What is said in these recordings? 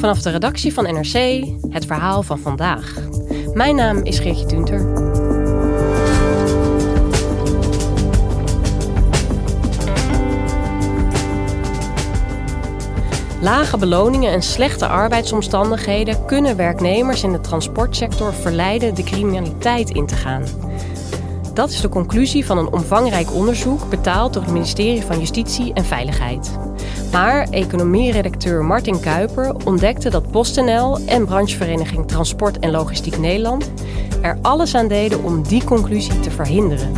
Vanaf de redactie van NRC het verhaal van vandaag. Mijn naam is Geertje Tunter. Lage beloningen en slechte arbeidsomstandigheden kunnen werknemers in de transportsector verleiden de criminaliteit in te gaan. Dat is de conclusie van een omvangrijk onderzoek betaald door het ministerie van Justitie en Veiligheid. Maar economieredacteur Martin Kuiper ontdekte dat PostNL en branchevereniging Transport en Logistiek Nederland er alles aan deden om die conclusie te verhinderen.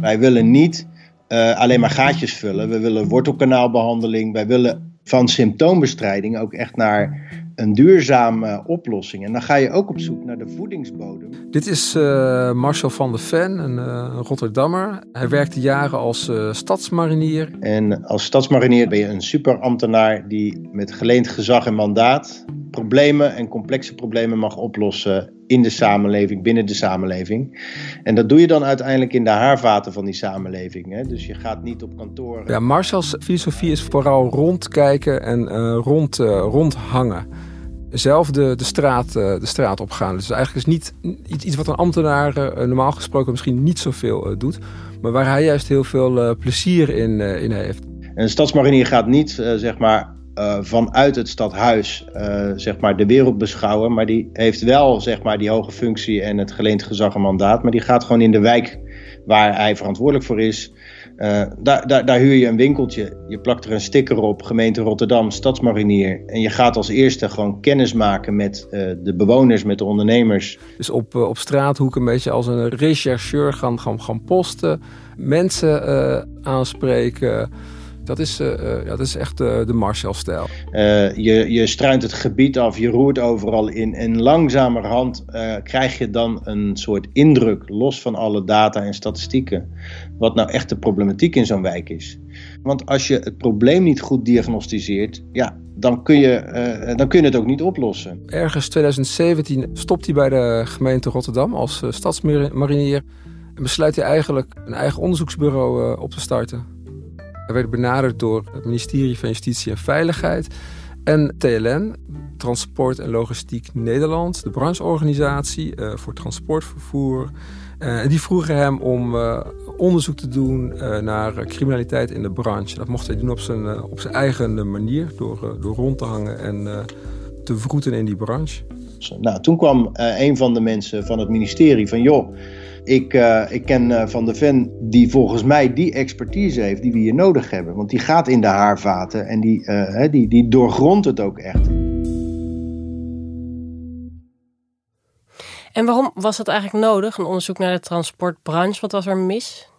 Wij willen niet uh, alleen maar gaatjes vullen. We willen wortelkanaalbehandeling. Wij willen van symptoombestrijding ook echt naar een duurzame oplossing. En dan ga je ook op zoek naar de voedingsbodem. Dit is uh, Marcel van der Ven, een uh, Rotterdammer. Hij werkte jaren als uh, stadsmarinier. En als stadsmarinier ben je een superambtenaar die met geleend gezag en mandaat problemen en complexe problemen mag oplossen in de samenleving, binnen de samenleving. En dat doe je dan uiteindelijk in de haarvaten van die samenleving. Hè? Dus je gaat niet op kantoor. Ja, Marcel's filosofie is vooral rondkijken en uh, rond, uh, rondhangen. Zelf de, de, straat, uh, de straat opgaan. Dus eigenlijk is niet iets wat een ambtenaar normaal gesproken misschien niet zoveel doet. Maar waar hij juist heel veel plezier in, in heeft. Een stadsmarinier gaat niet zeg maar uh, vanuit het stadhuis uh, zeg maar de wereld beschouwen. Maar die heeft wel zeg maar, die hoge functie en het geleend gezag mandaat. Maar die gaat gewoon in de wijk waar hij verantwoordelijk voor is. Uh, daar, daar, daar huur je een winkeltje. Je plakt er een sticker op, gemeente Rotterdam, stadsmarinier. En je gaat als eerste gewoon kennis maken met de bewoners, met de ondernemers. Dus op, op straathoek een beetje als een rechercheur gaan, gaan, gaan posten. Mensen aanspreken dat is, uh, ja, dat is echt uh, de Marshall-stijl. Uh, je, je struint het gebied af, je roert overal in. En langzamerhand krijg je dan een soort indruk, los van alle data en statistieken, wat nou echt de problematiek in zo'n wijk is. Want als je het probleem niet goed diagnosticeert, ja, dan, kun je, dan kun je het ook niet oplossen. Ergens 2017 stopt hij bij de gemeente Rotterdam als stadsmarinier. En besluit hij eigenlijk een eigen onderzoeksbureau op te starten. Hij werd benaderd door het ministerie van Justitie en Veiligheid en TLN, Transport en Logistiek Nederland, de brancheorganisatie uh, voor transportvervoer. Uh, en die vroegen hem om uh, onderzoek te doen naar criminaliteit in de branche. Dat mocht hij doen op zijn, op zijn eigen manier, door, door rond te hangen en te vroeten in die branche. Nou, toen kwam een van de mensen van het ministerie van joh ik, uh, ik ken uh, Van de Ven die volgens mij die expertise heeft die we hier nodig hebben. Want die gaat in de haarvaten en die, uh, die, die doorgrondt het ook echt. En waarom was dat eigenlijk nodig, een onderzoek naar de transportbranche? Wat was er mis?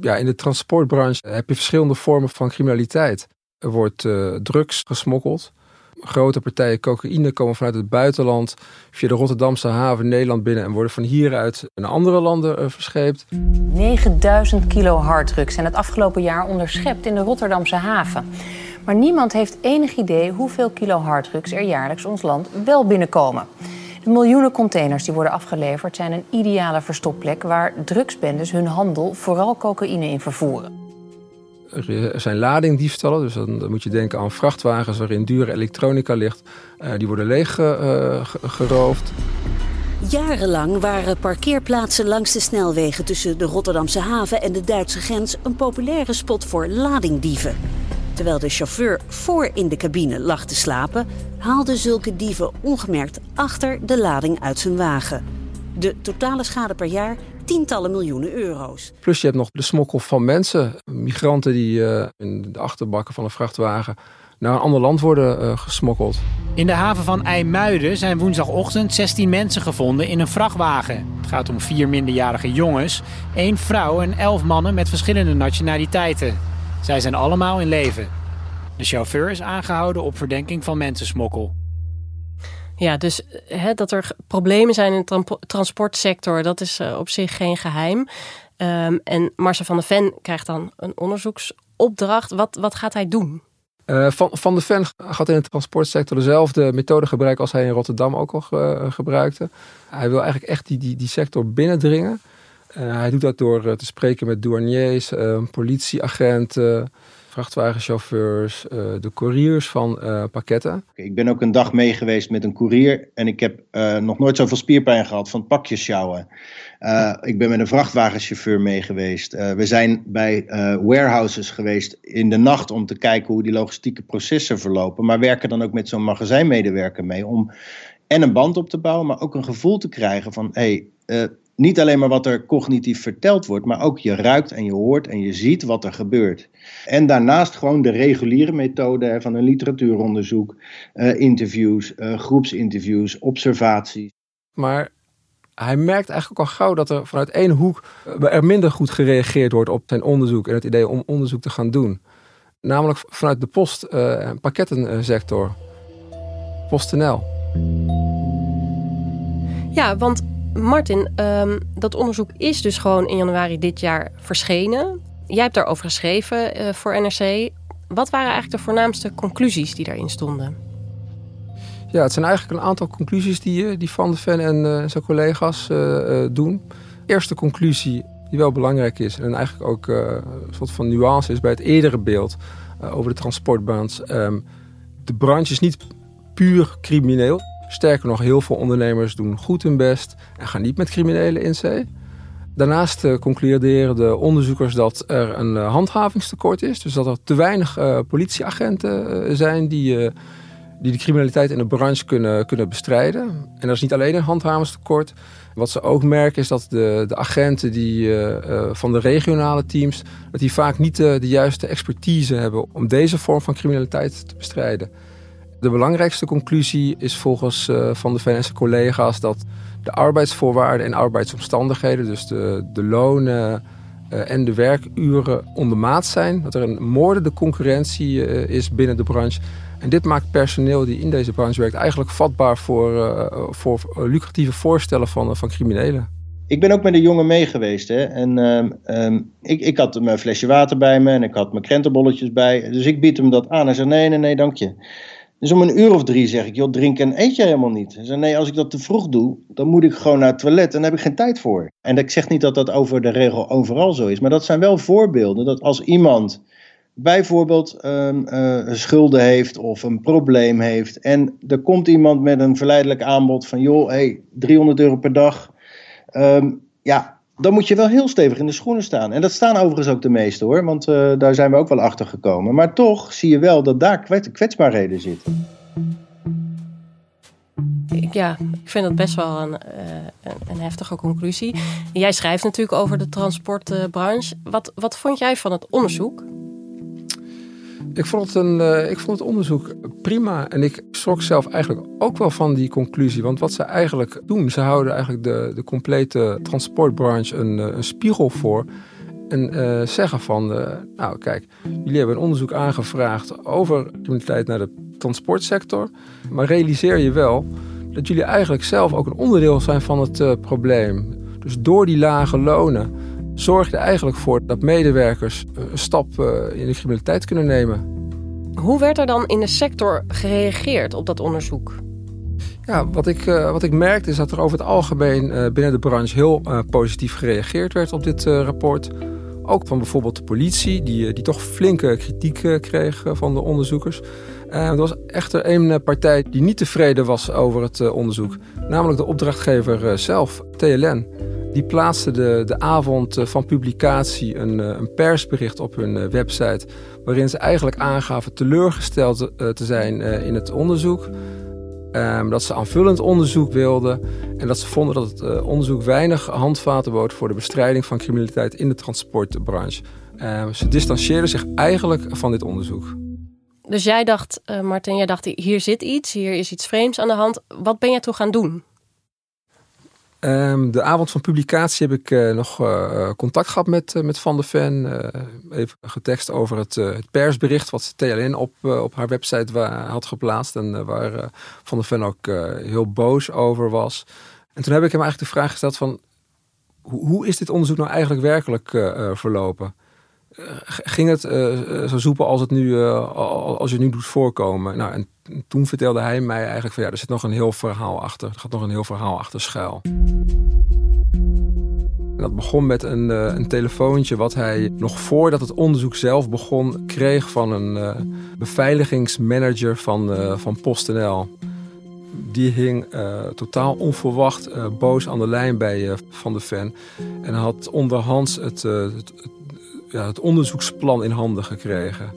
Ja, in de transportbranche heb je verschillende vormen van criminaliteit. Er wordt drugs gesmokkeld. Grote partijen cocaïne komen vanuit het buitenland via de Rotterdamse haven Nederland binnen en worden van hieruit naar andere landen uh, verscheept. 9000 kilo harddrugs zijn het afgelopen jaar onderschept in de Rotterdamse haven. Maar niemand heeft enig idee hoeveel kilo harddrugs er jaarlijks ons land wel binnenkomen. De miljoenen containers die worden afgeleverd zijn een ideale verstopplek waar drugsbendes hun handel, vooral cocaïne, in vervoeren. Er zijn ladingdiefstallen, dus dan, moet je denken aan vrachtwagens waarin dure elektronica ligt. Uh, die worden leeg uh, geroofd. Jarenlang waren parkeerplaatsen langs de snelwegen tussen de Rotterdamse haven en de Duitse grens een populaire spot voor ladingdieven. Terwijl de chauffeur voor in de cabine lag te slapen, haalden zulke dieven ongemerkt achter de lading uit zijn wagen. De totale schade per jaar tientallen miljoenen euro's. Plus je hebt nog de smokkel van mensen, migranten die uh, in de achterbakken van een vrachtwagen naar een ander land worden uh, gesmokkeld. In de haven van IJmuiden zijn woensdagochtend 16 mensen gevonden in een vrachtwagen. Het gaat om vier minderjarige jongens, één vrouw en elf mannen met verschillende nationaliteiten. Zij zijn allemaal in leven. De chauffeur is aangehouden op verdenking van mensensmokkel. Ja, dus hè, dat er problemen zijn in de transportsector, dat is uh, op zich geen geheim. Um, en Marcel van der Ven krijgt dan een onderzoeksopdracht. Wat, wat gaat hij doen? Uh, van, van de Ven gaat in de transportsector dezelfde methode gebruiken als hij in Rotterdam ook al ge, gebruikte. Hij wil eigenlijk echt die, die, die sector binnendringen. Hij doet dat door te spreken met douaniers, politieagenten, vrachtwagenchauffeurs, uh, de couriers van uh, pakketten. Ik ben ook een dag mee geweest met een courier en ik heb uh, nog nooit zoveel spierpijn gehad van pakjes sjouwen. ik ben met een vrachtwagenchauffeur mee geweest. we zijn bij warehouses geweest in de nacht om te kijken hoe die logistieke processen verlopen, maar werken dan ook met zo'n magazijnmedewerker mee om en een band op te bouwen, maar ook een gevoel te krijgen van hé, hey, niet alleen maar wat er cognitief verteld wordt, maar ook je ruikt en je hoort en je ziet wat er gebeurt. En daarnaast gewoon de reguliere methode van een literatuuronderzoek, uh, interviews, uh, groepsinterviews, observaties. Maar hij merkt eigenlijk ook al gauw dat er vanuit één hoek eh, er minder goed gereageerd wordt op zijn onderzoek en het idee om onderzoek te gaan doen. Namelijk vanuit de post- en pakkettensector. PostNL. Ja, want Martin, um, dat onderzoek is dus gewoon in januari dit jaar verschenen. Jij hebt daarover geschreven uh, voor NRC. Wat waren eigenlijk de voornaamste conclusies die daarin stonden? Ja, het zijn eigenlijk een aantal conclusies die, eh, die Van de Ven en uh, zijn collega's doen. Eerste conclusie, die wel belangrijk is en eigenlijk ook een soort van nuance is bij het eerdere beeld over de transportbaans. Um, de branche is niet puur crimineel. Sterker nog, heel veel ondernemers doen goed hun best en gaan niet met criminelen in zee. Daarnaast uh, concluderen de onderzoekers dat er een uh, handhavingstekort is. Dus dat er te weinig uh, politieagenten zijn die, die de criminaliteit in de branche kunnen, kunnen bestrijden. En dat is niet alleen een handhavingstekort. Wat ze ook merken is dat de, de agenten die, van de regionale teams... dat die vaak niet de juiste expertise hebben om deze vorm van criminaliteit te bestrijden. De belangrijkste conclusie is volgens uh, Van de Venense collega's dat de arbeidsvoorwaarden en arbeidsomstandigheden, dus de, de lonen uh, en de werkuren ondermaat zijn. Dat er een moordende concurrentie uh, is binnen de branche. En dit maakt personeel die in deze branche werkt eigenlijk vatbaar voor, voor lucratieve voorstellen van, van criminelen. Ik ben ook met een jongen mee geweest. Hè? En um, ik, ik had mijn flesje water bij me en ik had mijn krentenbolletjes bij. Dus ik bied hem dat aan. Hij zei: Nee, nee, nee, dank je. Dus om een uur of drie zeg ik, joh, drink en eet je helemaal niet. Ze zei, nee, als ik dat te vroeg doe, dan moet ik gewoon naar het toilet en daar heb ik geen tijd voor. En ik zeg niet dat dat over de regel overal zo is, maar dat zijn wel voorbeelden. Dat als iemand bijvoorbeeld um, schulden heeft of een probleem heeft en er komt iemand met een verleidelijk aanbod van, joh, hey, 300 euro per dag. Um, ja, dan moet je wel heel stevig in de schoenen staan. En dat staan overigens ook de meeste hoor, want uh, daar zijn we ook wel achter gekomen. Maar toch zie je wel dat daar kwetsbaarheden zitten. Ja, ik vind dat best wel een, uh, een, heftige conclusie. Jij schrijft natuurlijk over de transportbranche. Wat, wat vond jij van het onderzoek? Ik vond, het uh, ik vond het onderzoek prima. En ik schrok zelf eigenlijk ook wel van die conclusie. Want wat ze eigenlijk doen, ze houden eigenlijk de, de complete transportbranche een, eh, een spiegel voor. En uh, zeggen van, nou kijk, jullie hebben een onderzoek aangevraagd over criminaliteit naar de transportsector. Maar realiseer je wel dat jullie eigenlijk zelf ook een onderdeel zijn van het probleem. Dus door die lage lonen zorg je er eigenlijk voor dat medewerkers een stap in de criminaliteit kunnen nemen. Hoe werd er dan in de sector gereageerd op dat onderzoek? Ja, wat ik, uh, wat ik merkte is dat er over het algemeen binnen de branche heel positief gereageerd werd op dit rapport. Ook van bijvoorbeeld de politie, die, die toch flinke kritiek kreeg van de onderzoekers. er was echter één partij die niet tevreden was over het onderzoek. Namelijk de opdrachtgever zelf, TLN. Die plaatste de, de avond van publicatie een, een persbericht op hun website. waarin ze eigenlijk aangaven teleurgesteld te zijn in het onderzoek. Ehm, dat ze aanvullend onderzoek wilden. En dat ze vonden dat het onderzoek weinig handvaten bood voor de bestrijding van criminaliteit in de transportbranche. Ehm, ze distancieerden zich eigenlijk van dit onderzoek. Dus jij dacht, Martin, jij dacht hier zit iets, hier is iets vreemds aan de hand. Wat ben jij toen gaan doen? Um, de avond van publicatie heb ik uh, nog uh, contact gehad met, met Van der Ven. even getekst over het, het, persbericht wat TLN op, op haar website had geplaatst. En waar Van der Ven ook heel boos over was. En toen heb ik hem eigenlijk de vraag gesteld van... hoe, hoe is dit onderzoek nou eigenlijk werkelijk verlopen? Ging het zo soepel als, het nu, als je nu doet voorkomen? Nou, en toen vertelde hij mij eigenlijk van ja, er zit nog een heel verhaal achter. Er gaat nog een heel verhaal achter schuil. En dat begon met een, uh, een telefoontje wat hij nog voordat het onderzoek zelf begon kreeg van een uh, beveiligingsmanager van, uh, van PostNL. Die hing totaal onverwacht boos aan de lijn bij Van de Ven. En had onderhands het, het, het, ja, het onderzoeksplan in handen gekregen.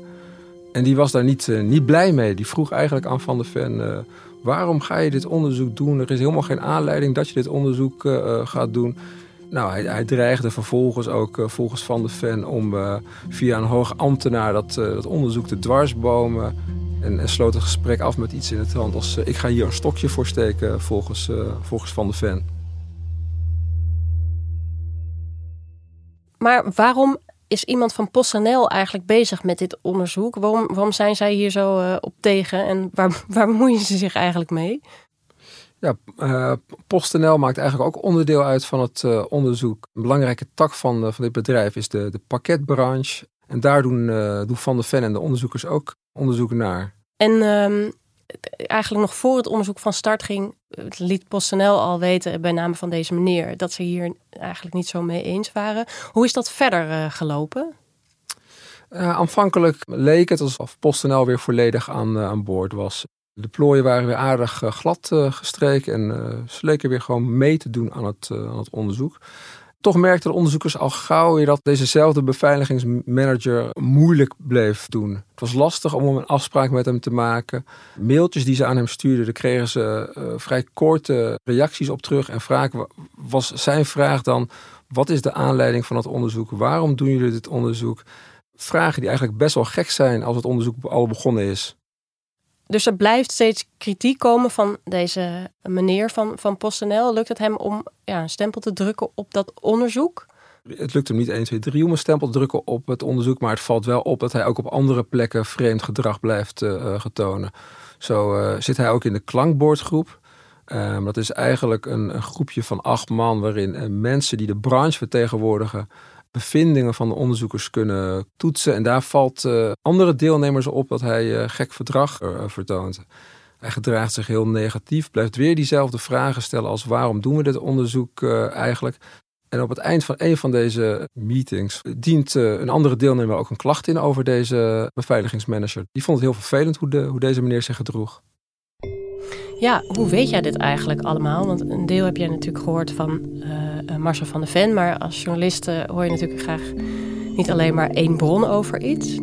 En die was daar niet, uh, niet blij mee. Die vroeg eigenlijk aan Van der Ven... Uh, waarom ga je dit onderzoek doen? Er is helemaal geen aanleiding dat je dit onderzoek uh, gaat doen. Nou, hij, hij, dreigde vervolgens ook volgens Van der Ven... om via een hoge ambtenaar dat, dat onderzoek te dwarsbomen... En, en, sloot het gesprek af met iets in het hand als... ik ga hier een stokje voor steken volgens, volgens Van der Ven. Maar waarom is iemand van PostNL eigenlijk bezig met dit onderzoek? Waarom, waarom zijn zij hier zo uh, op tegen en waar, waar bemoeien ze zich eigenlijk mee? Ja, uh, PostNL maakt eigenlijk ook onderdeel uit van het uh, onderzoek. Een belangrijke tak van, van dit bedrijf is de, de pakketbranche. En daar doen, doen Van der Ven en de onderzoekers ook onderzoek naar. En um, eigenlijk nog voor het onderzoek van start ging, liet PostNL al weten bij name van deze meneer dat ze hier eigenlijk niet zo mee eens waren. Hoe is dat verder uh, gelopen? Uh, aanvankelijk leek het alsof PostNL weer volledig aan, uh, aan boord was. De plooien waren weer aardig glad gestreken en ze leken weer gewoon mee te doen aan het, aan het onderzoek. Toch merkten de onderzoekers al gauw weer dat dezezelfde beveiligingsmanager moeilijk bleef doen. Het was lastig om een afspraak met hem te maken. Mailtjes die ze aan hem stuurden, daar kregen ze uh, vrij korte reacties op terug. En vraag, was zijn vraag dan, wat is de aanleiding van het onderzoek? Waarom doen jullie dit onderzoek? Vragen die eigenlijk best wel gek zijn als het onderzoek al begonnen is. Dus er blijft steeds kritiek komen van deze meneer van, van PostNL. Lukt het hem om ja, een stempel te drukken op dat onderzoek? Het lukt hem niet 1, 2, 3 om een stempel te drukken op het onderzoek. Maar het valt wel op dat hij ook op andere plekken vreemd gedrag blijft uh, getonen. Zo uh, zit hij ook in de klankbordgroep. Um, dat is eigenlijk een, een, groepje van acht man waarin mensen die de branche vertegenwoordigen bevindingen van de onderzoekers kunnen toetsen. En daar valt uh, andere deelnemers op dat hij uh, gek verdrag uh, vertoont. Hij gedraagt zich heel negatief, blijft weer diezelfde vragen stellen als waarom doen we dit onderzoek eigenlijk. En op het eind van een van deze meetings dient een andere deelnemer ook een klacht in over deze beveiligingsmanager. Die vond het heel vervelend hoe, de, hoe deze meneer zich gedroeg. Ja, hoe weet jij dit eigenlijk allemaal? Want een deel heb jij natuurlijk gehoord van Marcel van der Ven. Maar als journalist uh, hoor je natuurlijk graag niet alleen maar één bron over iets.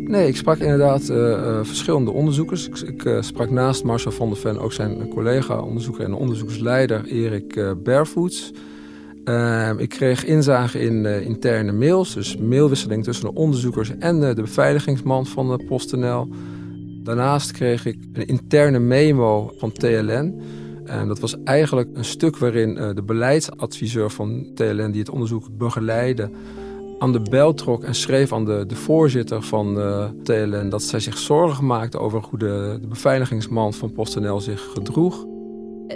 Nee, ik sprak inderdaad uh, verschillende onderzoekers. Ik, ik sprak naast Marcel van der Ven ook zijn collega-onderzoeker en onderzoeksleider Erik Barefoots. Ehm, ik kreeg inzage in interne mails, dus mailwisseling tussen de onderzoekers en de beveiligingsman van de PostNL. Daarnaast kreeg ik een interne memo van TLN. En dat was eigenlijk een stuk waarin eh, de beleidsadviseur van TLN, die het onderzoek begeleidde, aan de bel trok en schreef aan de, de voorzitter van eh, TLN dat zij zich zorgen maakte over hoe de, de beveiligingsman van PostNL zich gedroeg.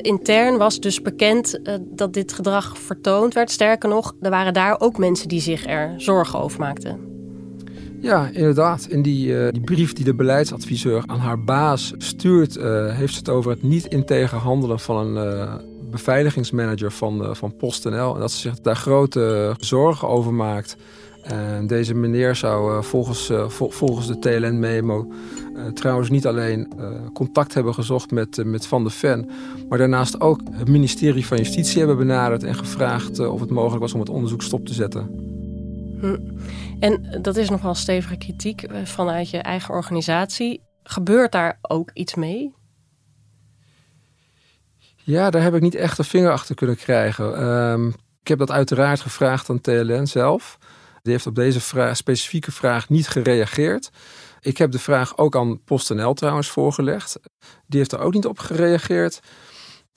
Intern was dus bekend uh, dat dit gedrag vertoond werd. Sterker nog, er waren daar ook mensen die zich er zorgen over maakten. Ja, inderdaad. In die, uh, die brief die de beleidsadviseur aan haar baas stuurt, uh, heeft ze het over het niet integer handelen van een uh, beveiligingsmanager van, van PostNL. En dat ze zich daar grote zorgen over maakt. En deze meneer zou volgens, volgens de TLN-memo trouwens niet alleen contact hebben gezocht met, met Van de Ven, maar daarnaast ook het ministerie van Justitie hebben benaderd en gevraagd of het mogelijk was om het onderzoek stop te zetten. Hm. En dat is nogal stevige kritiek vanuit je eigen organisatie. Gebeurt daar ook iets mee? Ja, daar heb ik niet echt een vinger achter kunnen krijgen. Ehm, ik heb dat uiteraard gevraagd aan TLN zelf. Die heeft op deze specifieke vraag niet gereageerd. Ik heb de vraag ook aan PostNL trouwens voorgelegd. Die heeft er ook niet op gereageerd.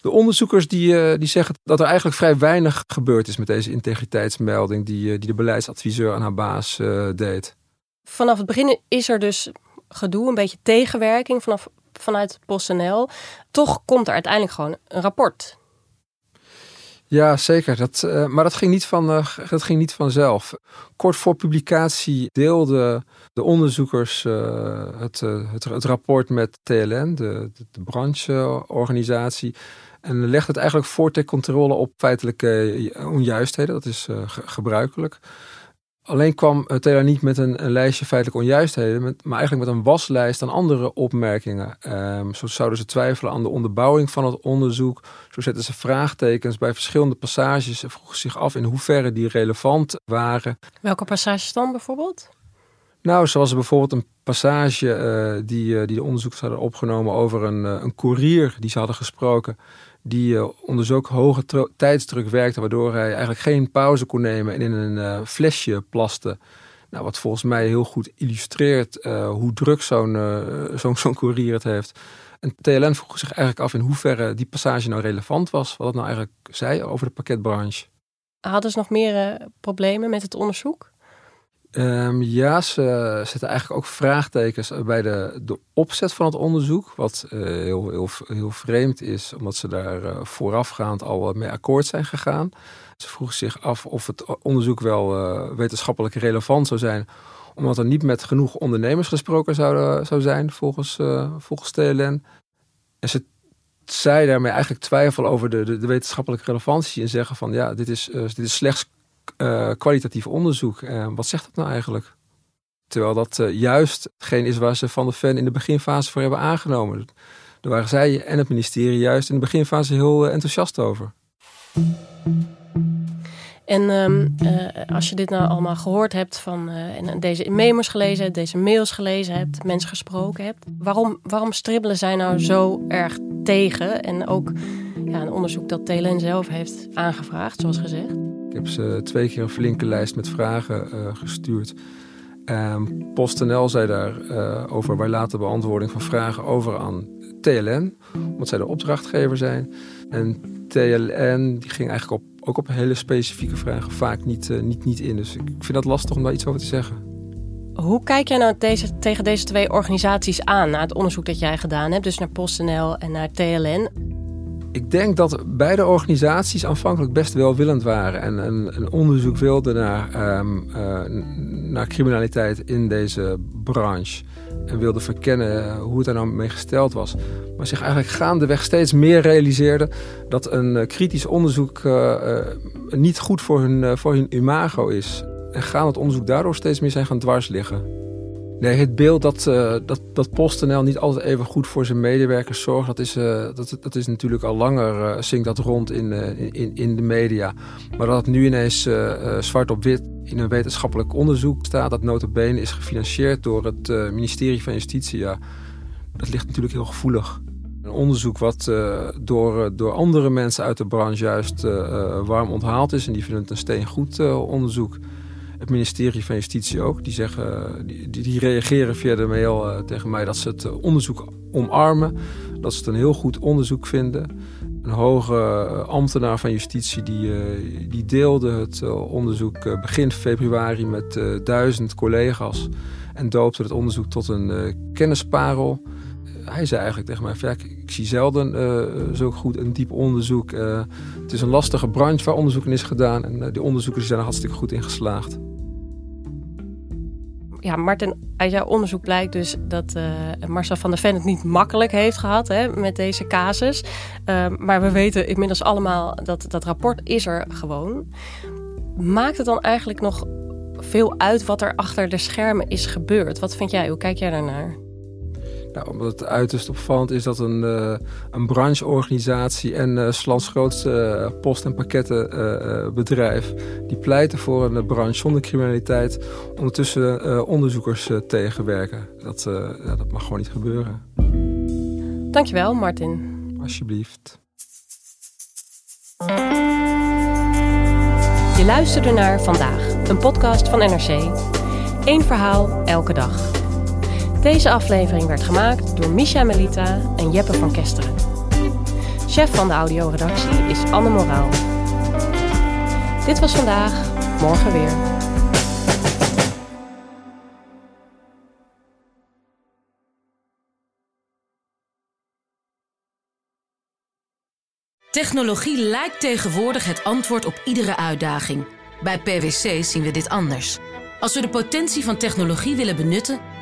De onderzoekers die, eh, die zeggen dat er eigenlijk vrij weinig gebeurd is met deze integriteitsmelding die, eh, die de beleidsadviseur aan haar baas uh, deed. Vanaf het begin is er dus gedoe, een beetje tegenwerking vanaf, vanuit PostNL. Toch komt er uiteindelijk gewoon een rapport. Ja, zeker. Dat, uh, maar dat ging, niet van, uh, dat ging niet vanzelf. Kort voor publicatie deelden de onderzoekers uh, het, het, het, rapport met TLN, de, de, de brancheorganisatie. En legde het eigenlijk voor controle op feitelijke onjuistheden. Dat is gebruikelijk. Alleen kwam Taylor niet met een, een, lijstje feitelijk onjuistheden, maar eigenlijk met een waslijst aan andere opmerkingen. Um, zo zouden ze twijfelen aan de onderbouwing van het onderzoek. Zo zetten ze vraagtekens bij verschillende passages en vroegen zich af in hoeverre die relevant waren. Welke passages dan bijvoorbeeld? Nou, zoals bijvoorbeeld een passage uh, die, uh, die de onderzoekers hadden opgenomen over een, uh, een koerier die ze hadden gesproken die onder zulke hoge tijdsdruk werkte, waardoor hij eigenlijk geen pauze kon nemen en in een flesje plaste. Nou, wat volgens mij heel goed illustreert hoe druk zo'n zo'n zo'n courier het heeft. En TLN vroeg zich eigenlijk af in hoeverre die passage nou relevant was, wat het nou eigenlijk zei over de pakketbranche. Hadden ze nog meer problemen met het onderzoek? Um, ja, ze zetten eigenlijk ook vraagtekens bij de, de opzet van het onderzoek. Wat uh, heel, heel, heel vreemd is, omdat ze daar uh, voorafgaand al mee akkoord zijn gegaan. Ze vroegen zich af of het onderzoek wel wetenschappelijk relevant zou zijn, omdat er niet met genoeg ondernemers gesproken zou, zou zijn, volgens, volgens TLN. En ze zei daarmee eigenlijk twijfel over de, de, de wetenschappelijke relevantie en zeggen van ja, dit is, dit is slechts uh, kwalitatief onderzoek. Uh, wat zegt dat nou eigenlijk? Terwijl dat uh, juist hetgeen is waar ze van de fan in de beginfase voor hebben aangenomen. Daar waren zij en het ministerie juist in de beginfase heel enthousiast over. En um, als je dit nou allemaal gehoord hebt van en deze memos gelezen hebt, deze mails gelezen hebt, mensen gesproken hebt, waarom, waarom stribbelen zij nou zo erg tegen? En ook ja, een onderzoek dat TLN zelf heeft aangevraagd, zoals gezegd. Ik heb ze twee keer een flinke lijst met vragen uh, gestuurd. Um, PostNL zei daar uh, over wij laten beantwoording van vragen over aan TLN, omdat zij de opdrachtgever zijn. En TLN die ging eigenlijk op, ook op hele specifieke vragen vaak niet, uh, niet, niet in. Dus ik vind dat lastig om daar iets over te zeggen. Hoe kijk jij nou deze, tegen deze twee organisaties aan, na het onderzoek dat jij gedaan hebt, dus naar PostNL en naar TLN? Ik denk dat beide organisaties aanvankelijk best welwillend waren en een, onderzoek wilden naar, um, uh, naar criminaliteit in deze branche. En wilden verkennen hoe het er nou mee gesteld was. Maar zich eigenlijk gaandeweg steeds meer realiseerde dat een uh, kritisch onderzoek niet goed voor hun, voor hun imago is. En gaan het onderzoek daardoor steeds meer zijn gaan dwars liggen. Nee, het beeld dat, uh, dat, dat PostNL niet altijd even goed voor zijn medewerkers zorgt, dat is, uh, dat, dat is natuurlijk al langer, uh, dat rond in, in, in de media. Maar dat het nu ineens zwart op wit in een wetenschappelijk onderzoek staat, dat notabene is gefinancierd door het ministerie van Justitie, ja, dat ligt natuurlijk heel gevoelig. Een onderzoek wat door, door andere mensen uit de branche juist warm onthaald is en die vinden het een steengoed onderzoek het ministerie van Justitie ook. Die, zeggen, die, die reageren via de mail uh, tegen mij dat ze het eh, onderzoek omarmen. Dat ze het een heel goed onderzoek vinden. Een hoge eh, ambtenaar van Justitie die, die deelde het onderzoek begin februari met duizend collega's. En doopte het onderzoek tot een kennisparel. hij zei eigenlijk tegen mij: ja, ik, zie zelden zo goed een diep onderzoek. het is een lastige branche waar onderzoek in is gedaan. En die onderzoekers zijn er hartstikke goed in geslaagd ja, Martin, uit jouw onderzoek blijkt dus dat uh, Marcel van der Ven het niet makkelijk heeft gehad hè, met deze casus. Uh, maar we weten inmiddels allemaal dat dat rapport is er gewoon. Maakt het dan eigenlijk nog veel uit wat er achter de schermen is gebeurd. Wat vind jij? Hoe kijk jij daarnaar? Nou, omdat het uiterst opvallend is dat een, uh, een brancheorganisatie en uh, Slans grootste uh, post- en pakkettenbedrijf... die pleiten voor een branche zonder criminaliteit... ondertussen onderzoekers tegenwerken. Dat, ja, dat mag gewoon niet gebeuren. Dankjewel, Martin. Alsjeblieft. Je luisterde naar Vandaag, een podcast van NRC. Eén verhaal, elke dag. Deze aflevering werd gemaakt door Misha Melita en Jeppe van Kesteren. Chef van de audioredactie is Anne Moraal. Dit was vandaag, morgen weer. Technologie lijkt tegenwoordig het antwoord op iedere uitdaging. Bij PwC zien we dit anders. Als we de potentie van technologie willen benutten,